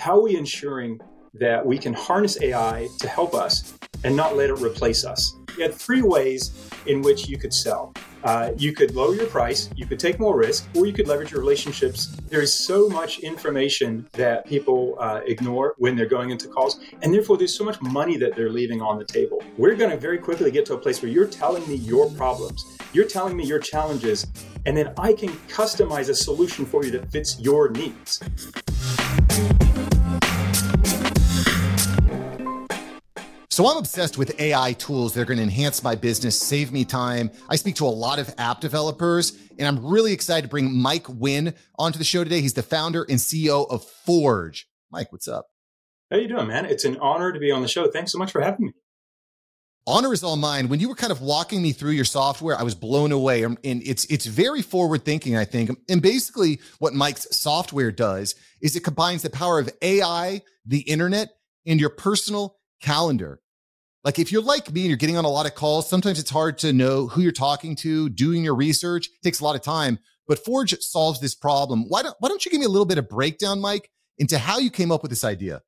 how are we ensuring that we can harness AI to help us and not let it replace us? You had three ways in which you could sell. Uh, you could lower your price, you could take more risk, or you could leverage your relationships. There's so much information that people uh, ignore when they're going into calls, and therefore there's so much money that they're leaving on the table. We're going to very quickly get to a place where you're telling me your problems, you're telling me your challenges, and then I can customize a solution for you that fits your needs. So I'm obsessed with AI tools that are going to enhance my business, save me time. I speak to a lot of app developers, and I'm really excited to bring Mike Winn onto the show today. He's the founder and CEO of Forge. Mike, what's up? How you doing, man? It's an honor to be on the show. Thanks so much for having me. Honor is all mine. When you were kind of walking me through your software, I was blown away. And it's it's very forward thinking, I think. And basically, what Mike's software does is it combines the power of AI, the internet, and your personal calendar. Like if you're like me and you're getting on a lot of calls, sometimes it's hard to know who you're talking to, doing your research takes a lot of time. But Forge solves this problem. Why don't, why don't you give me a little bit of breakdown, Mike, into how you came up with this idea?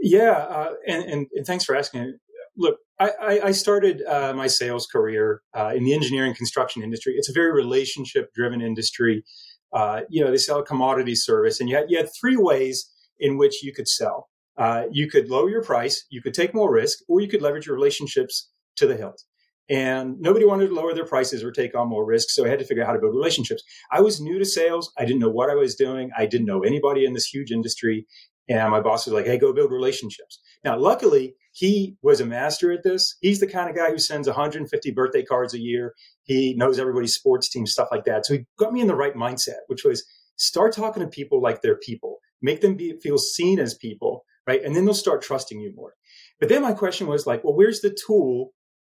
Yeah, uh, and, and, and, thanks for asking. Look, I, I started uh, my sales career uh, in the engineering construction industry. It's a very relationship driven industry. Uh, you know, they sell a commodity service, and you had, you had three ways in which you could sell. Uh, you could lower your price, you could take more risk, or you could leverage your relationships to the hilt. And nobody wanted to lower their prices or take on more risk. So I had to figure out how to build relationships. I was new to sales. I didn't know what I was doing. I didn't know anybody in this huge industry. And my boss was like, hey, go build relationships. Now, luckily, he was a master at this. He's the kind of guy who sends 150 birthday cards a year. He knows everybody's sports team, stuff like that. So he got me in the right mindset, which was start talking to people like they're people, make them be, feel seen as people right? And then they'll start trusting you more. But then my question was like, well, where's the tool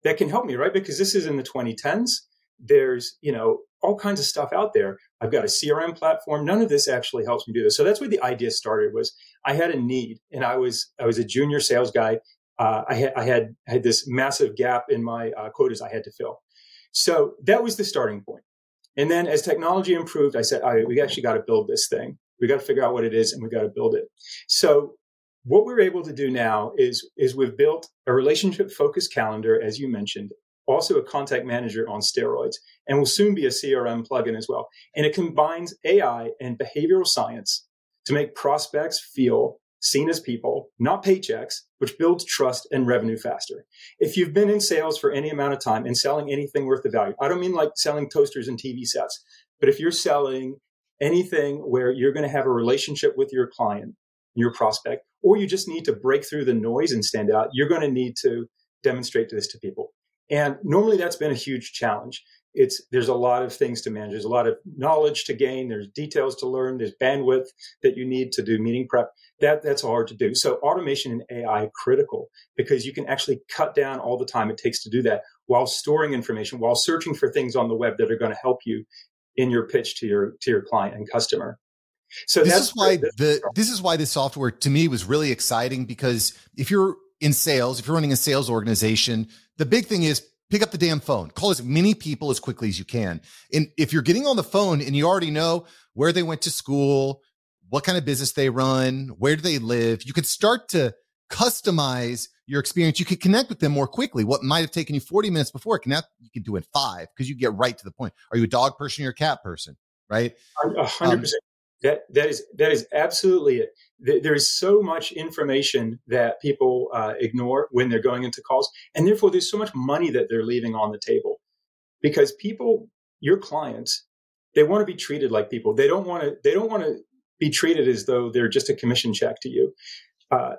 that can help me, right? Because this is in the 2010s. There's, you know, all kinds of stuff out there. I've got a CRM platform. None of this actually helps me do this. So that's where the idea started was I had a need and I was, I was a junior sales guy. Uh, I had, I had, had this massive gap in my uh, quotas I had to fill. So that was the starting point. And then as technology improved, I said, all right, we actually got to build this thing. We got to figure out what it is and we got to build it. So what we're able to do now is, is we've built a relationship focused calendar, as you mentioned, also a contact manager on steroids, and will soon be a CRM plugin as well. And it combines AI and behavioral science to make prospects feel seen as people, not paychecks, which builds trust and revenue faster. If you've been in sales for any amount of time and selling anything worth the value, I don't mean like selling toasters and TV sets, but if you're selling anything where you're going to have a relationship with your client, your prospect, or you just need to break through the noise and stand out, you're going to need to demonstrate this to people. And normally that's been a huge challenge. It's there's a lot of things to manage. There's a lot of knowledge to gain. There's details to learn. There's bandwidth that you need to do meeting prep. That that's hard to do. So automation and AI are critical because you can actually cut down all the time it takes to do that while storing information, while searching for things on the web that are going to help you in your pitch to your to your client and customer. So this is why the this is why this software to me was really exciting because if you're in sales, if you're running a sales organization, the big thing is pick up the damn phone, call as many people as quickly as you can. And if you're getting on the phone and you already know where they went to school, what kind of business they run, where do they live, you can start to customize your experience. You can connect with them more quickly. What might have taken you 40 minutes before, can now you can do in five because you get right to the point. Are you a dog person or a cat person? Right? A hundred um, percent. That that is that is absolutely it. There is so much information that people uh, ignore when they're going into calls, and therefore there's so much money that they're leaving on the table because people, your clients, they want to be treated like people. They don't want to. They don't want to be treated as though they're just a commission check to you. Uh,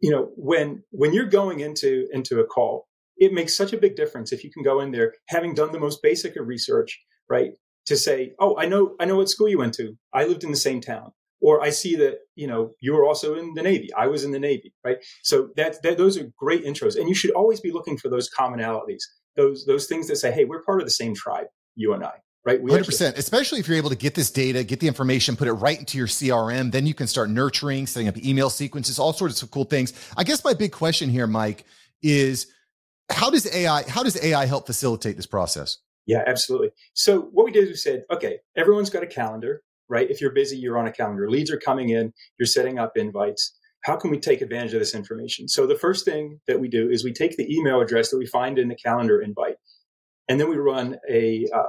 you know, when when you're going into into a call, it makes such a big difference if you can go in there having done the most basic of research, right? To say, "Oh, I know, I know what school you went to. I lived in the same town." Or I see that you know you were also in the Navy. I was in the Navy, right? So that, that those are great intros, and you should always be looking for those commonalities, those those things that say, "Hey, we're part of the same tribe, you and I." Right? We 100%. Actually- especially if you're able to get this data, get the information, put it right into your CRM, then you can start nurturing, setting up email sequences, all sorts of cool things. I guess my big question here, Mike, is how does AI how does AI help facilitate this process? Yeah, absolutely. So what we did is we said, okay, everyone's got a calendar. right? If you're busy, you're on a calendar. Leads are coming in, you're setting up invites. How can we take advantage of this information? So the first thing that we do is we take the email address that we find in the calendar invite, and then we run a uh,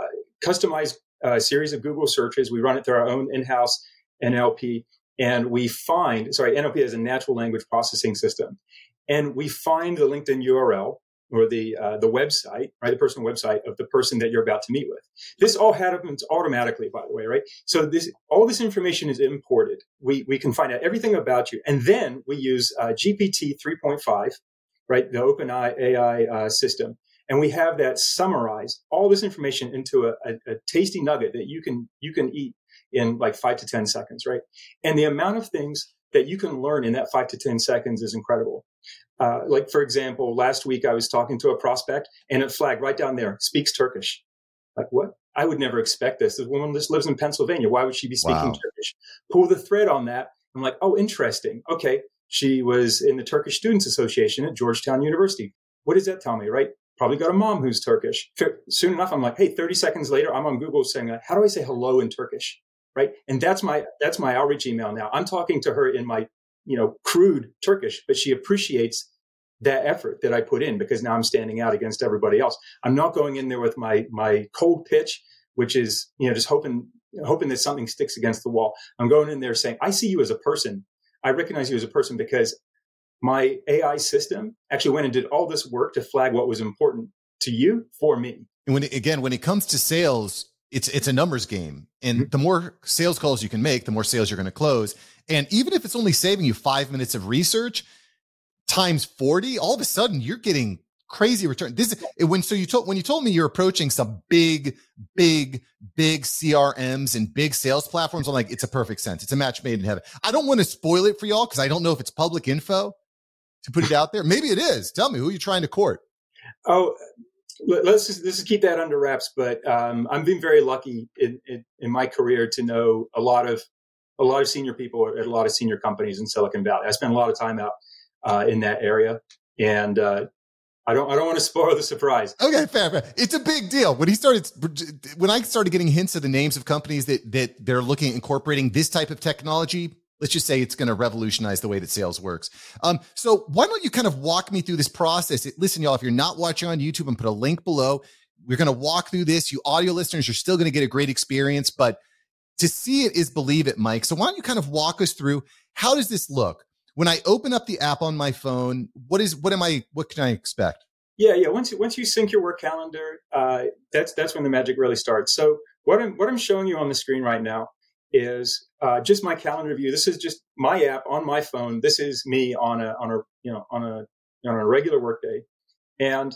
customized uh, series of Google searches. We run it through our own in-house NLP, and we find sorry, NLP is a natural language processing system, and we find the LinkedIn URL or the uh, the website, right, the personal website of the person that you're about to meet with. This all happens automatically, by the way, right? So this all this information is imported. We we can find out everything about you, and then we use uh, GPT 3.5, right, the OpenAI AI uh, system, and we have that summarize all this information into a, a, a tasty nugget that you can you can eat in like five to ten seconds, right? And the amount of things that you can learn in that five to ten seconds is incredible. Uh, like for example, last week I was talking to a prospect and it flagged right down there, speaks Turkish. Like what? I would never expect this. This woman just lives in Pennsylvania. Why would she be speaking wow. Turkish? Pull the thread on that. I'm like, oh, interesting. Okay. She was in the Turkish Students Association at Georgetown University. What does that tell me, right? Probably got a mom who's Turkish. Soon enough, I'm like, hey, 30 seconds later, I'm on Google saying, how do I say hello in Turkish? Right. And that's my, that's my outreach email now. I'm talking to her in my you know, crude Turkish, but she appreciates that effort that I put in because now I'm standing out against everybody else. I'm not going in there with my my cold pitch, which is you know just hoping hoping that something sticks against the wall. I'm going in there saying, I see you as a person. I recognize you as a person because my AI system actually went and did all this work to flag what was important to you for me. And when again, when it comes to sales, it's it's a numbers game and mm-hmm. the more sales calls you can make the more sales you're going to close and even if it's only saving you 5 minutes of research times 40 all of a sudden you're getting crazy return. This is when so you told when you told me you're approaching some big big big crms and big sales platforms i'm like it's a perfect sense. It's a match made in heaven. I don't want to spoil it for y'all because i don't know if it's public info to put it out there. Maybe it is. Tell me who you're you trying to court? Oh let's just, let's just keep that under wraps. But um, I'm being very lucky in, in, in, my career to know a lot of a lot of senior people at a lot of senior companies in Silicon Valley. I spend a lot of time out uh, in that area, and uh, I don't I don't want to spoil the surprise. Okay, fair, fair. It's a big deal. When he started, when I started getting hints of the names of companies that that they're looking at incorporating this type of technology, let's just say it's going to revolutionize the way that sales works. Um, so why don't you kind of walk me through this process? Listen, y'all, if you're not watching on YouTube, and put a link below. We're going to walk through this. You audio listeners, you're still going to get a great experience, but to see it is believe it, Mike. So why don't you kind of walk us through how does this look? When I open up the app on my phone, what is what am I what can I expect? Yeah, yeah. Once you, once you sync your work calendar, uh, that's that's when the magic really starts. So what I'm what I'm showing you on the screen right now is uh, just my calendar view. This is just my app on my phone. This is me on a on a you know on a on a regular workday. And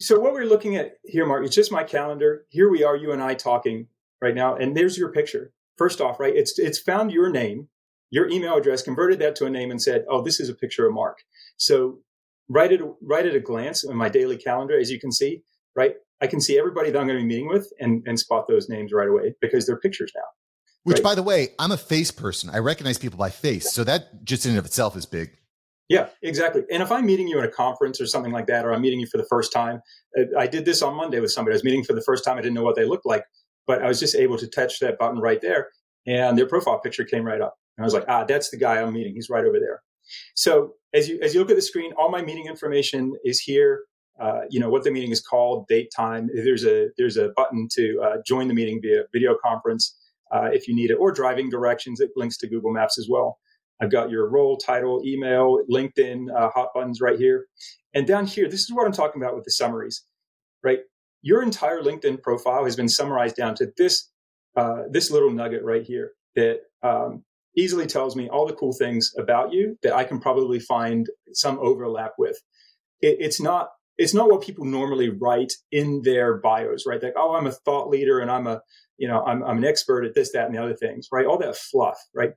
so what we're looking at here, Mark, it's just my calendar. Here we are, you and I talking right now, and there's your picture. First off, right, it's it's found your name, your email address, converted that to a name, and said, "Oh, this is a picture of Mark." So right at right at a glance in my daily calendar, as you can see, right, I can see everybody that I'm going to be meeting with and and spot those names right away because they're pictures now. Which, right? by the way, I'm a face person. I recognize people by face. So that just in and of itself is big. Yeah, exactly. And if I'm meeting you at a conference or something like that, or I'm meeting you for the first time, uh, I did this on Monday with somebody. I was meeting for the first time. I didn't know what they looked like, but I was just able to touch that button right there, and their profile picture came right up. And I was like, ah, that's the guy I'm meeting. He's right over there. So as you as you look at the screen, all my meeting information is here. Uh, you know what the meeting is called, date, time. There's a there's a button to uh, join the meeting via video conference uh, if you need it, or driving directions. It links to Google Maps as well. I've got your role, title, email, LinkedIn, uh, hot buttons right here. And down here, this is what I'm talking about with the summaries, right? Your entire LinkedIn profile has been summarized down to this uh, this little nugget right here that um, easily tells me all the cool things about you that I can probably find some overlap with. It, it's not it's not what people normally write in their bios, right? Like, oh, I'm a thought leader and I'm a you know, I'm, I'm an expert at this, that, and the other things, right? All that fluff, right?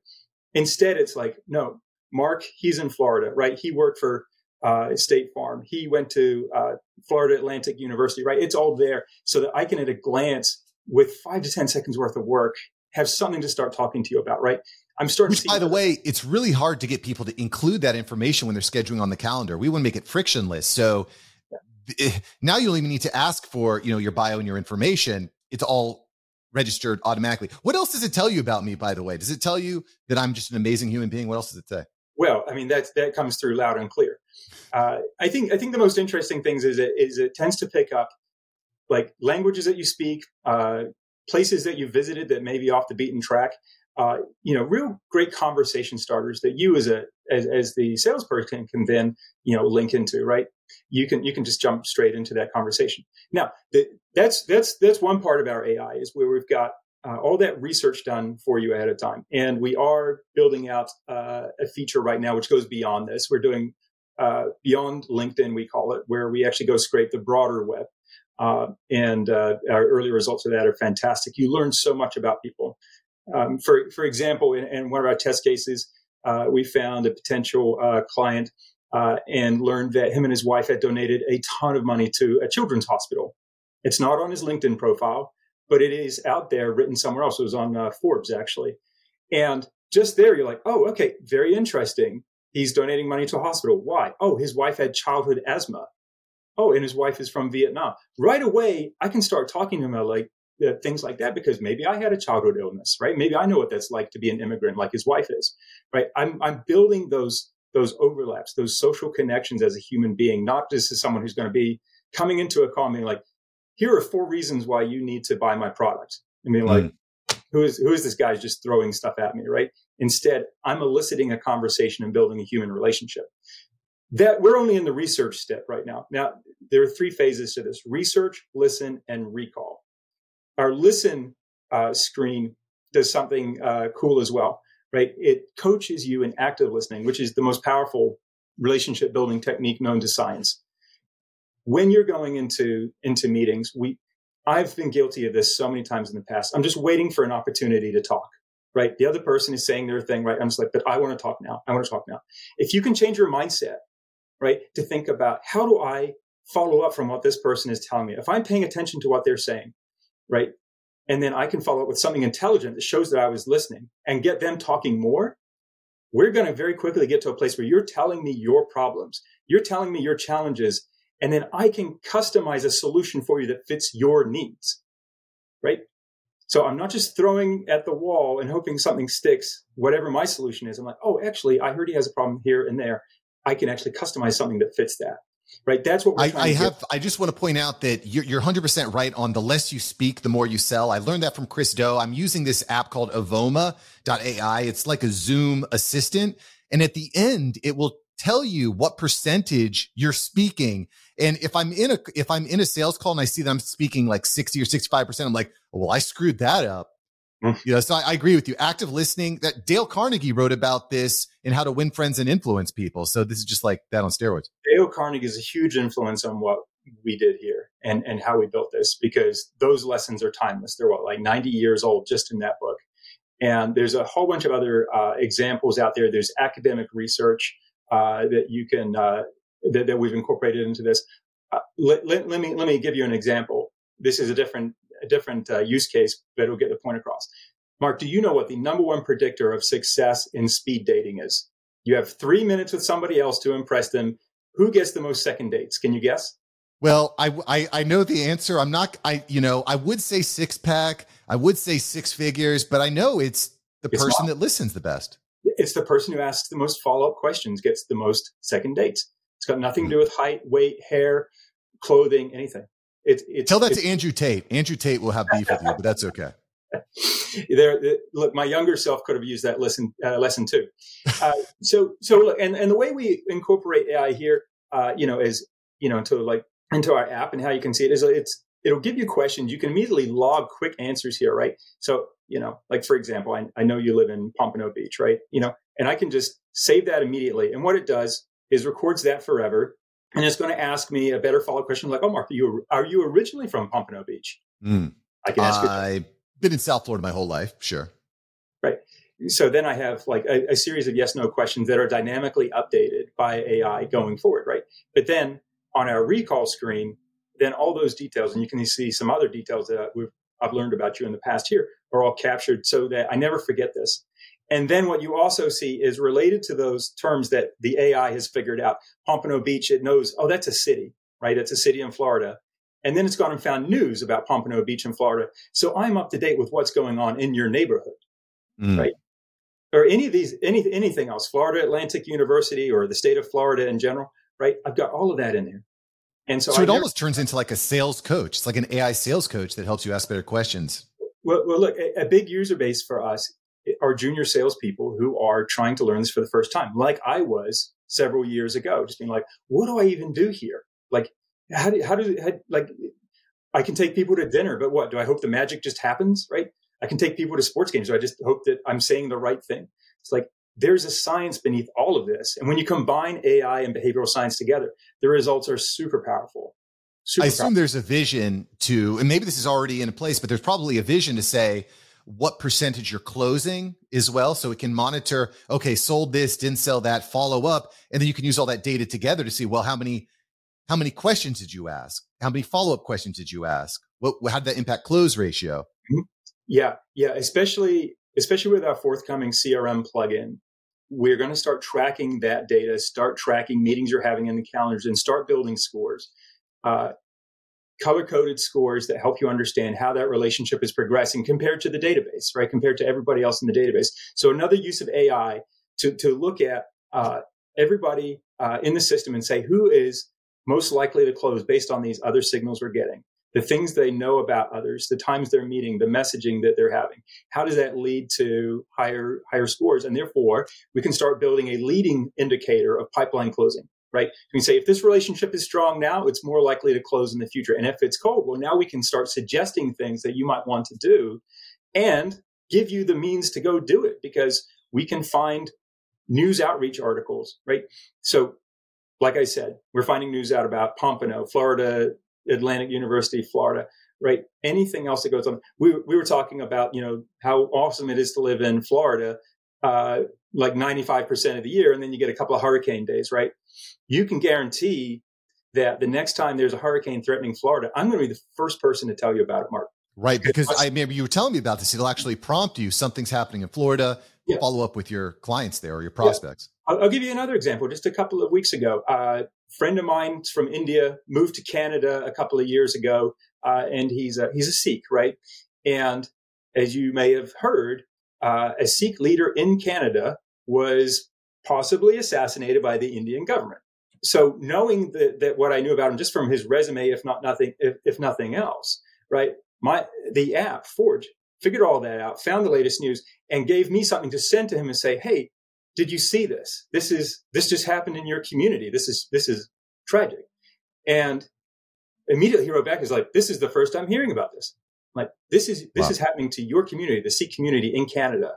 Instead, it's like, no, Mark, he's in Florida, right? He worked for uh, State Farm. He went to uh, Florida Atlantic University, right? It's all there so that I can, at a glance, with five to 10 seconds worth of work, have something to start talking to you about, right? I'm starting Which, by the way, it's really hard to get people to include that information when they're scheduling on the calendar. We want to make it frictionless. So yeah. now you only need to ask for, you know, your bio and your information. It's all registered automatically. What else does it tell you about me, by the way? Does it tell you that I'm just an amazing human being? What else does it say? Well, I mean that that comes through loud and clear. Uh, I think I think the most interesting things is it is it tends to pick up like languages that you speak, uh, places that you visited that may be off the beaten track. Uh, you know, real great conversation starters that you as a as, as the salesperson can then you know link into. Right? You can you can just jump straight into that conversation. Now, the, that's that's that's one part of our AI is where we've got uh, all that research done for you ahead of time. And we are building out uh, a feature right now which goes beyond this. We're doing uh, beyond LinkedIn, we call it, where we actually go scrape the broader web. Uh, and uh, our early results of that are fantastic. You learn so much about people. Um, for for example, in, in, one of our test cases, uh, we found a potential client and learned that him and his wife had donated a ton of money to a children's hospital. It's not on his LinkedIn profile but it is out there written somewhere else. It was on uh, Forbes actually. And just there, you're like, oh, okay, very interesting. He's donating money to a hospital. Why? Oh, his wife had childhood asthma. Oh, and his wife is from Vietnam. Right away, I can start talking to him about like uh, things like that because maybe I had a childhood illness, right? Maybe I know what that's like to be an immigrant, like his wife is, right? I'm I'm building those those overlaps, those social connections as a human being, not just as someone who's going to be coming into a call and being like, here are four reasons why you need to buy my product. I mean, like, mm. who is who is this guy just throwing stuff at me, right? Instead, I'm eliciting a conversation and building a human relationship. That we're only in the research step right now. Now, there are three phases to this: research, listen, and recall. Our listen uh, screen does something uh, cool as well, right? It coaches you in active listening, which is the most powerful relationship building technique known to science when you're going into into meetings, we I've been guilty of this so many times in the past. I'm just waiting for an opportunity to talk. Right. The other person is saying their thing, right? I'm just like, but I want to talk now. I want to talk now. If you can change your mindset, right, to think about how do I follow up from what this person is telling me? If I'm paying attention to what they're saying, right? And then I can follow up with something intelligent that shows that I was listening and get them talking more. We're going to very quickly get to a place where you're telling me your problems. You're telling me your challenges and then I can customize a solution for you that fits your needs. Right. So I'm not just throwing at the wall and hoping something sticks, whatever my solution is. I'm like, oh, actually, I heard he has a problem here and there. I can actually customize something that fits that. Right. That's what I, I have. I just want to point out that you're, you're 100% right on the less you speak, the more you sell. I learned that from Chris Do. I'm using this app called Avoma.ai. It's like a Zoom assistant. And at the end, it will tell you what percentage you're speaking. And if I'm in a if I'm in a sales call and I see that I'm speaking like 60 or 65%, I'm like, oh, well, I screwed that up. Mm. You know, so I, I, agree with you. Active listening that Dale Carnegie wrote about this in how to win friends and influence people. So this is just like that on steroids. Dale Carnegie is a huge influence on what we did here and, and how we built this because those lessons are timeless. They're what, like 90 years old just in that book. And there's a whole bunch of other uh, examples out there. There's academic research uh, that you can uh, that, that, we've incorporated into this. Uh, let, let, let, me let me give you an example. This is a different a different uh, use case, but it'll get the point across. Mark, do you know what the number one predictor of success in speed dating is? You have three minutes with somebody else to impress them. Who gets the most second dates? Can you guess? Well, I, I, I know the answer. I'm not. I you know I would say six pack. I would say six figures, but I know it's the it's person not. that listens the best it's the person who asks the most follow up questions gets the most second dates. It's got nothing to do with height, weight, hair, clothing, anything. It, it, Tell that to Andrew Tate. Andrew Tate will have beef with you, but that's okay. there, look, my younger self could have used that lesson uh, lesson too. Uh, so, so look, and, and the way we incorporate AI here, uh, you know, is you know into like into our app and how you can see it is it's it'll give you questions. You can immediately log quick answers here, right? So you know, like for example, I, I know you live in Pompano Beach, right? You know, and I can just save that immediately. And what it does is records that forever. And it's going to ask me a better follow up question like, oh, Mark, are you, are you originally from Pompano Beach? Mm. I can ask I've been in South Florida my whole life. Sure. Right. So then I have like a, a series of yes no questions that are dynamically updated by AI going forward, right? But then on our recall screen, then all those details, and you can see some other details that we've I've learned about you in the past here are all captured so that I never forget this. And then what you also see is related to those terms that the AI has figured out. Pompano Beach, it knows, oh, that's a city, right? That's a city in Florida. And then it's gone and found news about Pompano Beach in Florida. So I'm up to date with what's going on in your neighborhood, mm. right? Or any of these, any, anything else, Florida Atlantic University or the state of Florida in general, right? I've got all of that in there. And so, so it almost turns into like a sales coach. It's like an AI sales coach that helps you ask better questions. Well, well look, a, a big user base for us are junior salespeople who are trying to learn this for the first time, like I was several years ago, just being like, what do I even do here? Like, how do, how do, how, like, I can take people to dinner, but what? Do I hope the magic just happens? Right? I can take people to sports games. So I just hope that I'm saying the right thing. It's like, there's a science beneath all of this. And when you combine AI and behavioral science together, the results are super powerful. Super I assume powerful. there's a vision to, and maybe this is already in place, but there's probably a vision to say what percentage you're closing as well. So it can monitor, okay, sold this, didn't sell that, follow up. And then you can use all that data together to see, well, how many, how many questions did you ask? How many follow up questions did you ask? What, how did that impact close ratio? Mm-hmm. Yeah. Yeah. Especially, especially with our forthcoming CRM plugin, we're going to start tracking that data, start tracking meetings you're having in the calendars, and start building scores. Uh, color coded scores that help you understand how that relationship is progressing compared to the database, right? Compared to everybody else in the database. So, another use of AI to, to look at uh, everybody uh, in the system and say who is most likely to close based on these other signals we're getting the things they know about others, the times they're meeting, the messaging that they're having. How does that lead to higher higher scores? And therefore, we can start building a leading indicator of pipeline closing. Right? We can say if this relationship is strong now, it's more likely to close in the future. And if it's cold, well, now we can start suggesting things that you might want to do, and give you the means to go do it because we can find news outreach articles. Right? So like I said, we're finding news out about Pompano, Florida Atlantic University, Florida, right? Anything else that goes on. We, we were talking about, you know, how awesome it is to live in Florida, uh, like 95% of the year. And then you get a couple of hurricane days, right? You can guarantee that the next time there's a hurricane threatening Florida, I'm going to be the first person to tell you about it, Mark. Right. Because I remember you were telling me about this. It'll actually prompt you something's happening in Florida. Yes. Follow up with your clients there or your prospects. I'll, I'll, give you another example. Just a couple of weeks ago, uh, friend of mine from India moved to Canada a couple of years ago, uh, and he's a, he's a Sikh, right? And as you may have heard, uh, a Sikh leader in Canada was possibly assassinated by the Indian government. So knowing that, that what I knew about him just from his resume, if not nothing, if, if nothing else, right? My the app Forge figured all that out, found the latest news, and gave me something to send to him and say, "Hey, did you see this? This is this just happened in your community. This is this is tragic. And immediately he wrote back, he's like, this is the first I'm hearing about this. I'm like this is this wow. is happening to your community, the Sikh community in Canada.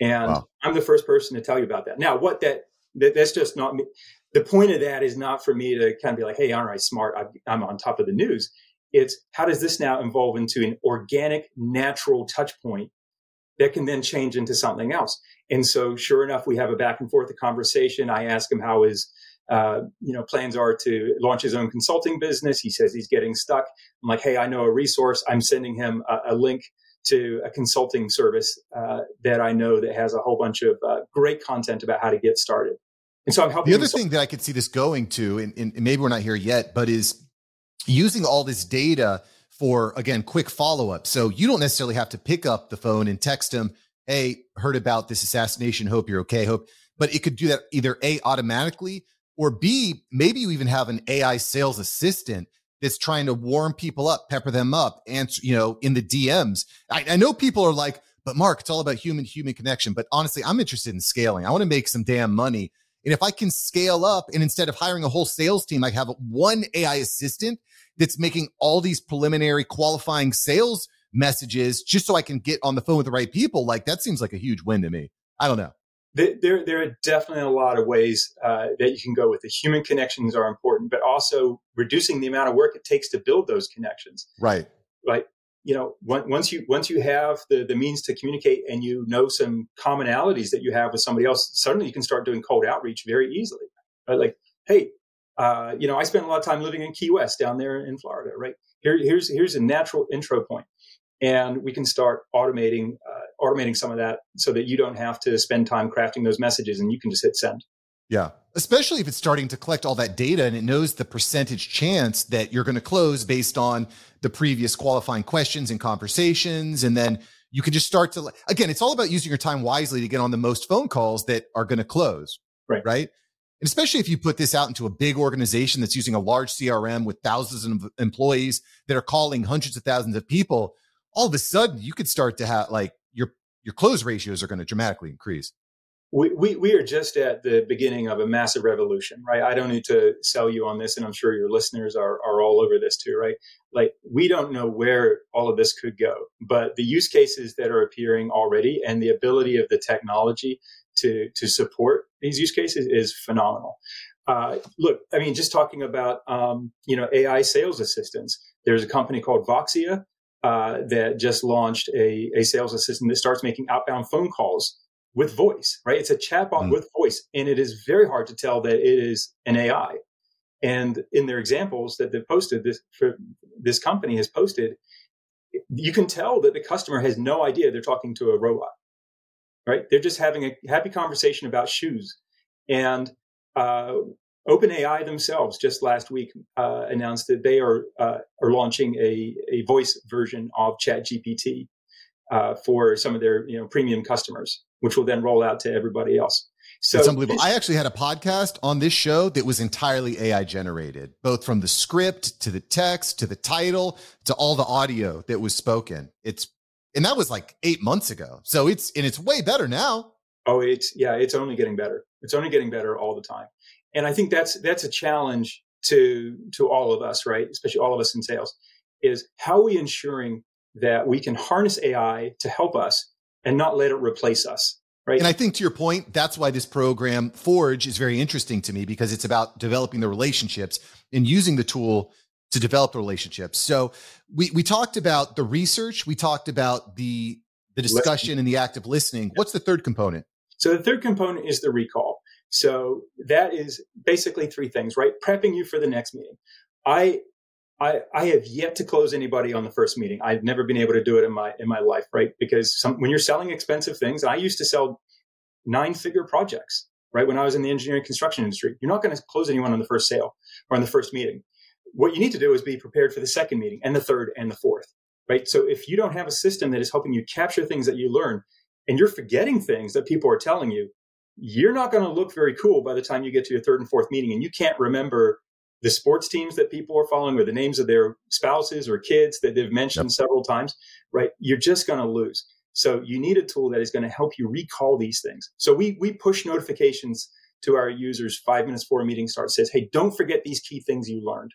And wow. I'm the first person to tell you about that. Now, what that, that that's just not me. The point of that is not for me to kind of be like, hey, all right, smart, I'm on top of the news. It's how does this now evolve into an organic, natural touch point that can then change into something else. And so, sure enough, we have a back and forth a conversation. I ask him how his uh, you know plans are to launch his own consulting business. He says he's getting stuck. I'm like, hey, I know a resource. I'm sending him a, a link to a consulting service uh, that I know that has a whole bunch of uh, great content about how to get started. And so I'm helping. The other thing that I could see this going to, and, and maybe we're not here yet, but is using all this data for again quick follow up. So you don't necessarily have to pick up the phone and text them, "Hey, heard about this assassination. Hope you're okay." Hope, but it could do that either a automatically or b maybe you even have an AI sales assistant that's trying to warm people up, pepper them up, answer you know in the DMs. I, I know people are like, "But Mark, it's all about human human connection." But honestly, I'm interested in scaling. I want to make some damn money. And if I can scale up and instead of hiring a whole sales team, I have one AI assistant that's making all these preliminary qualifying sales messages just so I can get on the phone with the right people. Like that seems like a huge win to me. I don't know. There, there are definitely a lot of ways uh, that you can go with the human connections are important, but also reducing the amount of work it takes to build those connections. Right. Like, you know, once you once you have the the means to communicate and you know some commonalities that you have with somebody else, suddenly you can start doing cold outreach very easily. Right? Like, hey, uh, you know, I spent a lot of time living in Key West down there in Florida, right? Here, here's here's a natural intro point, and we can start automating uh, automating some of that so that you don't have to spend time crafting those messages, and you can just hit send. Yeah, especially if it's starting to collect all that data and it knows the percentage chance that you're going to close based on the previous qualifying questions and conversations. And then you can just start to, again, it's all about using your time wisely to get on the most phone calls that are going to close. Right. Right. And especially if you put this out into a big organization that's using a large CRM with thousands of employees that are calling hundreds of thousands of people, all of a sudden you could start to have like your your close ratios are going to dramatically increase we, we, we are just at the beginning of a massive revolution, right? I don't need to sell you on this, and I'm sure your listeners are, are all over this too, right? Like, we don't know where all of this could go, but the use cases that are appearing already and the ability of the technology to, to support these use cases is phenomenal. Uh, look, I mean, just talking about, um, you know, AI sales assistants, there's a company called Voxia uh, that just launched a, a sales assistant that starts making outbound phone calls with voice, right? It's a chatbot mm. with voice, and it is very hard to tell that it is an AI. And in their examples that they've posted, this for this company has posted, you can tell that the customer has no idea they're talking to a robot, right? They're just having a happy conversation about shoes. And uh, OpenAI themselves just last week uh, announced that they are uh, are launching a, a voice version of ChatGPT uh, for some of their you know premium customers which will then roll out to everybody else. So it's unbelievable. I actually had a podcast on this show that was entirely AI generated, both from the script to the text to the title to all the audio that was spoken. It's and that was like eight months ago. So it's and it's way better now. Oh, it's yeah, it's only getting better. It's only getting better all the time. And I think that's that's a challenge to to all of us, right? Especially all of us in sales, is how are we ensuring that we can harness AI to help us and not let it replace us. Right. And I think to your point, that's why this program Forge is very interesting to me because it's about developing the relationships and using the tool to develop the relationships. So we we talked about the research, we talked about the the discussion and the active listening. What's the third component? So the third component is the recall. So that is basically three things, right? Prepping you for the next meeting. I I, I have yet to close anybody on the first meeting. I've never been able to do it in my in my life, right? Because some, when you're selling expensive things, I used to sell nine figure projects, right? When I was in the engineering construction industry, you're not going to close anyone on the first sale or on the first meeting. What you need to do is be prepared for the second meeting and the third and the fourth, right? So if you don't have a system that is helping you capture things that you learn, and you're forgetting things that people are telling you, you're not going to look very cool by the time you get to your third and fourth meeting, and you can't remember the sports teams that people are following or the names of their spouses or kids that they've mentioned yep. several times, right? You're just going to lose. So you need a tool that is going to help you recall these things. So we we push notifications to our users five minutes before a meeting starts. Says, hey, don't forget these key things you learned,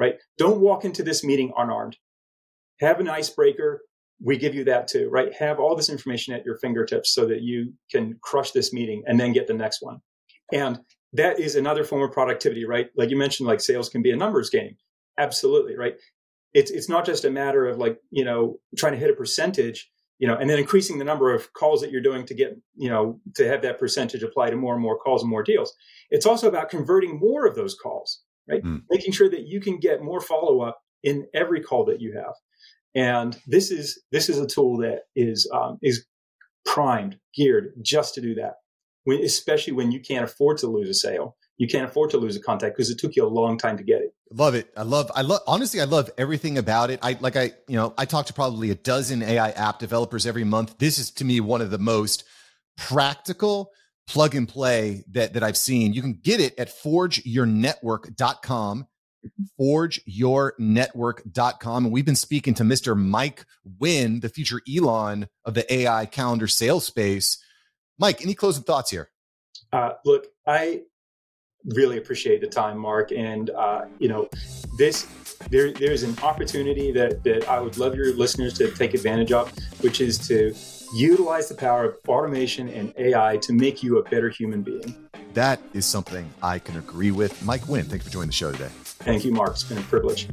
right? Don't walk into this meeting unarmed. Have an icebreaker. We give you that too, right? Have all this information at your fingertips so that you can crush this meeting and then get the next one. And that is another form of productivity, right? Like you mentioned, like sales can be a numbers game. Absolutely, right? It's it's not just a matter of like you know trying to hit a percentage, you know, and then increasing the number of calls that you're doing to get you know to have that percentage apply to more and more calls and more deals. It's also about converting more of those calls, right? Mm. Making sure that you can get more follow up in every call that you have. And this is this is a tool that is um, is primed, geared just to do that when, especially when you can't afford to lose a sale. You can't afford to lose a contact because it took you a long time to get it. Love it. I love, I love, honestly, I love everything about it. I like, I, you know, I talk to probably a dozen AI app developers every month. This is to me one of the most practical plug and play that, that I've seen. You can get it at forgeyournetwork.com forgeyournetwork.com. And we've been speaking to Mr. Mike Winn, the future Elon of the AI calendar sales space. Mike, any closing thoughts here? Uh, look, I really appreciate the time, Mark, and uh, you know, this there there's an opportunity that that I would love your listeners to take advantage of, which is to utilize the power of automation and AI to make you a better human being. That is something I can agree with. Mike Winn, thank you for joining the show today. Thank you, Mark. It's been a privilege.